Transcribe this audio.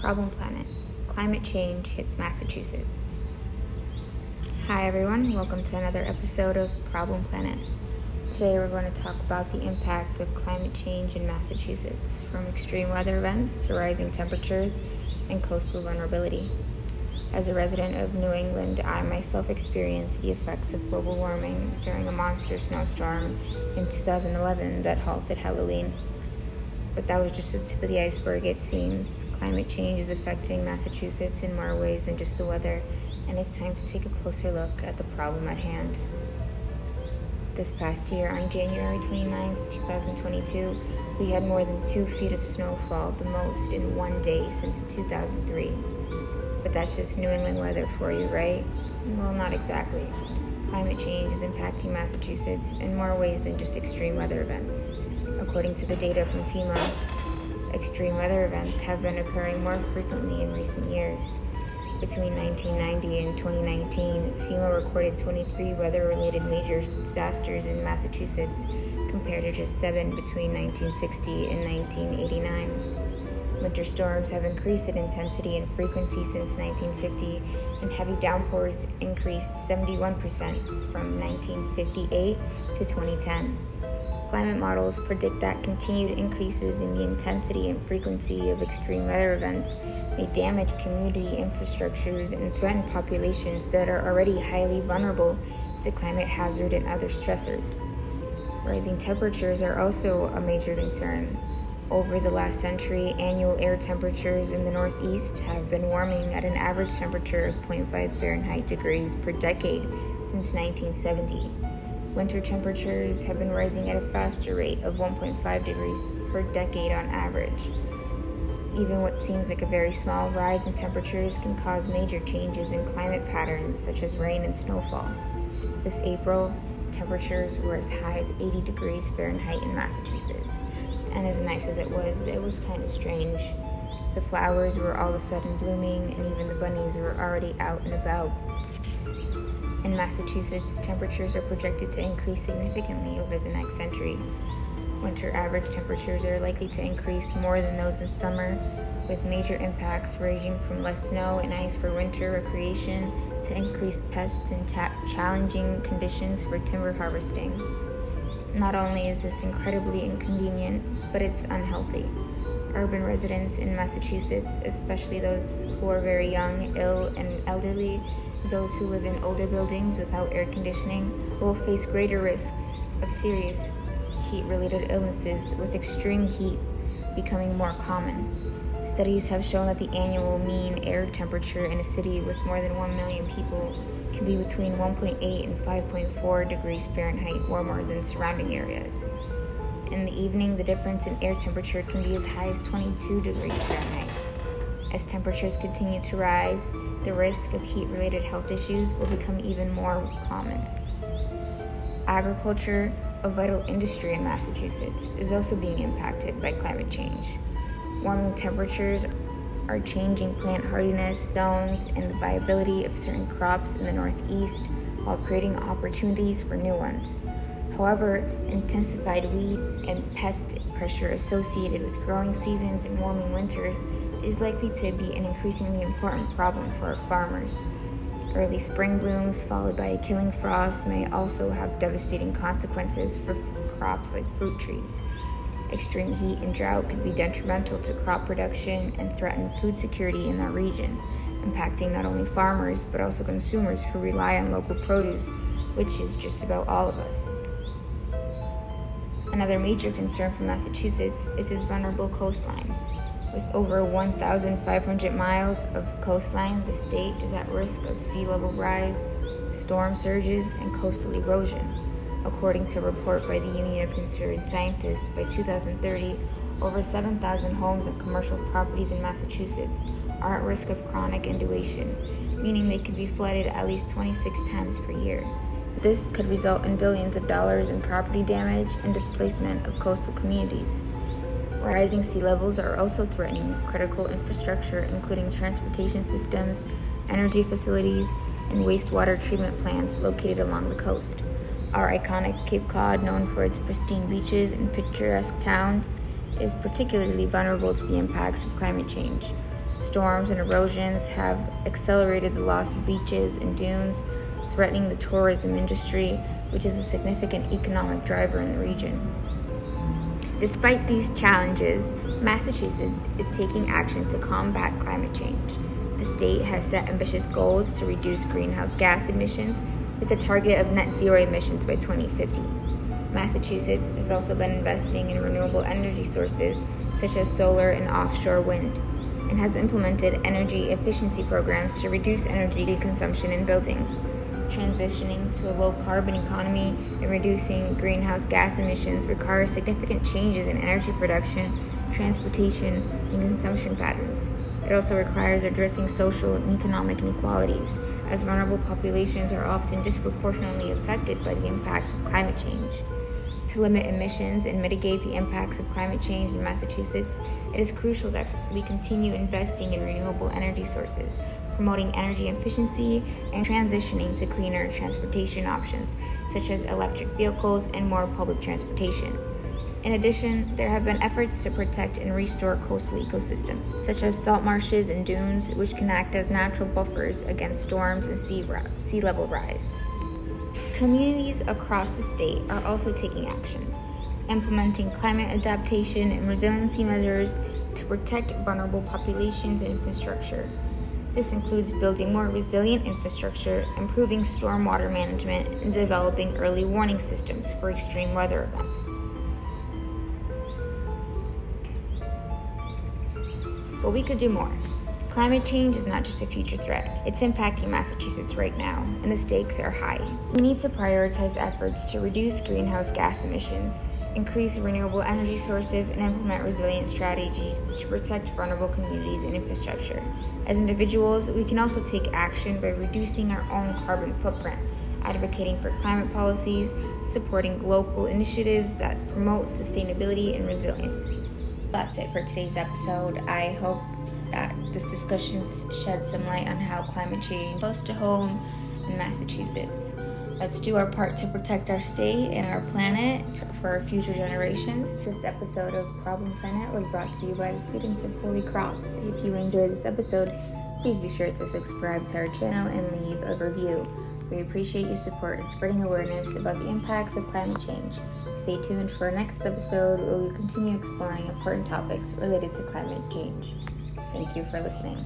Problem Planet Climate Change Hits Massachusetts. Hi, everyone. Welcome to another episode of Problem Planet. Today, we're going to talk about the impact of climate change in Massachusetts, from extreme weather events to rising temperatures and coastal vulnerability. As a resident of New England, I myself experienced the effects of global warming during a monster snowstorm in 2011 that halted Halloween. But that was just the tip of the iceberg, it seems. Climate change is affecting Massachusetts in more ways than just the weather, and it's time to take a closer look at the problem at hand. This past year, on January 29, 2022, we had more than two feet of snowfall, the most in one day since 2003. But that's just New England weather for you, right? Well, not exactly. Climate change is impacting Massachusetts in more ways than just extreme weather events. According to the data from FEMA, extreme weather events have been occurring more frequently in recent years. Between 1990 and 2019, FEMA recorded 23 weather related major disasters in Massachusetts compared to just seven between 1960 and 1989. Winter storms have increased in intensity and frequency since 1950, and heavy downpours increased 71% from 1958 to 2010. Climate models predict that continued increases in the intensity and frequency of extreme weather events may damage community infrastructures and threaten populations that are already highly vulnerable to climate hazard and other stressors. Rising temperatures are also a major concern. Over the last century, annual air temperatures in the Northeast have been warming at an average temperature of 0.5 Fahrenheit degrees per decade since 1970. Winter temperatures have been rising at a faster rate of 1.5 degrees per decade on average. Even what seems like a very small rise in temperatures can cause major changes in climate patterns such as rain and snowfall. This April, temperatures were as high as 80 degrees Fahrenheit in Massachusetts. And as nice as it was, it was kind of strange. The flowers were all of a sudden blooming, and even the bunnies were already out and about. In Massachusetts, temperatures are projected to increase significantly over the next century. Winter average temperatures are likely to increase more than those in summer, with major impacts ranging from less snow and ice for winter recreation to increased pests and ta- challenging conditions for timber harvesting. Not only is this incredibly inconvenient, but it's unhealthy. Urban residents in Massachusetts, especially those who are very young, ill, and elderly, those who live in older buildings without air conditioning will face greater risks of serious heat related illnesses, with extreme heat becoming more common. Studies have shown that the annual mean air temperature in a city with more than 1 million people can be between 1.8 and 5.4 degrees Fahrenheit warmer than surrounding areas. In the evening, the difference in air temperature can be as high as 22 degrees Fahrenheit. As temperatures continue to rise, the risk of heat related health issues will become even more common. Agriculture, a vital industry in Massachusetts, is also being impacted by climate change. Warming temperatures are changing plant hardiness zones and the viability of certain crops in the Northeast while creating opportunities for new ones. However, intensified weed and pest pressure associated with growing seasons and warming winters is likely to be an increasingly important problem for farmers. Early spring blooms, followed by a killing frost, may also have devastating consequences for crops like fruit trees. Extreme heat and drought could be detrimental to crop production and threaten food security in that region, impacting not only farmers but also consumers who rely on local produce, which is just about all of us. Another major concern for Massachusetts is its vulnerable coastline. With over 1,500 miles of coastline, the state is at risk of sea level rise, storm surges, and coastal erosion. According to a report by the Union of Concerned Scientists, by 2030, over 7,000 homes and commercial properties in Massachusetts are at risk of chronic inundation, meaning they could be flooded at least 26 times per year. This could result in billions of dollars in property damage and displacement of coastal communities. Rising sea levels are also threatening critical infrastructure, including transportation systems, energy facilities, and wastewater treatment plants located along the coast. Our iconic Cape Cod, known for its pristine beaches and picturesque towns, is particularly vulnerable to the impacts of climate change. Storms and erosions have accelerated the loss of beaches and dunes, threatening the tourism industry, which is a significant economic driver in the region. Despite these challenges, Massachusetts is taking action to combat climate change. The state has set ambitious goals to reduce greenhouse gas emissions with a target of net zero emissions by 2050. Massachusetts has also been investing in renewable energy sources such as solar and offshore wind and has implemented energy efficiency programs to reduce energy consumption in buildings. Transitioning to a low carbon economy and reducing greenhouse gas emissions requires significant changes in energy production, transportation, and consumption patterns. It also requires addressing social and economic inequalities, as vulnerable populations are often disproportionately affected by the impacts of climate change. To limit emissions and mitigate the impacts of climate change in Massachusetts, it is crucial that we continue investing in renewable energy sources, promoting energy efficiency, and transitioning to cleaner transportation options, such as electric vehicles and more public transportation. In addition, there have been efforts to protect and restore coastal ecosystems, such as salt marshes and dunes, which can act as natural buffers against storms and sea, sea level rise. Communities across the state are also taking action, implementing climate adaptation and resiliency measures to protect vulnerable populations and infrastructure. This includes building more resilient infrastructure, improving stormwater management, and developing early warning systems for extreme weather events. But we could do more. Climate change is not just a future threat, it's impacting Massachusetts right now, and the stakes are high. We need to prioritize efforts to reduce greenhouse gas emissions, increase renewable energy sources, and implement resilient strategies to protect vulnerable communities and infrastructure. As individuals, we can also take action by reducing our own carbon footprint, advocating for climate policies, supporting local initiatives that promote sustainability and resilience. That's it for today's episode. I hope that this discussion sheds some light on how climate change close to home in Massachusetts. Let's do our part to protect our state and our planet for future generations. This episode of Problem Planet was brought to you by the students of Holy Cross. If you enjoyed this episode, please be sure to subscribe to our channel and leave a review. We appreciate your support in spreading awareness about the impacts of climate change. Stay tuned for our next episode where we continue exploring important topics related to climate change. Thank you for listening.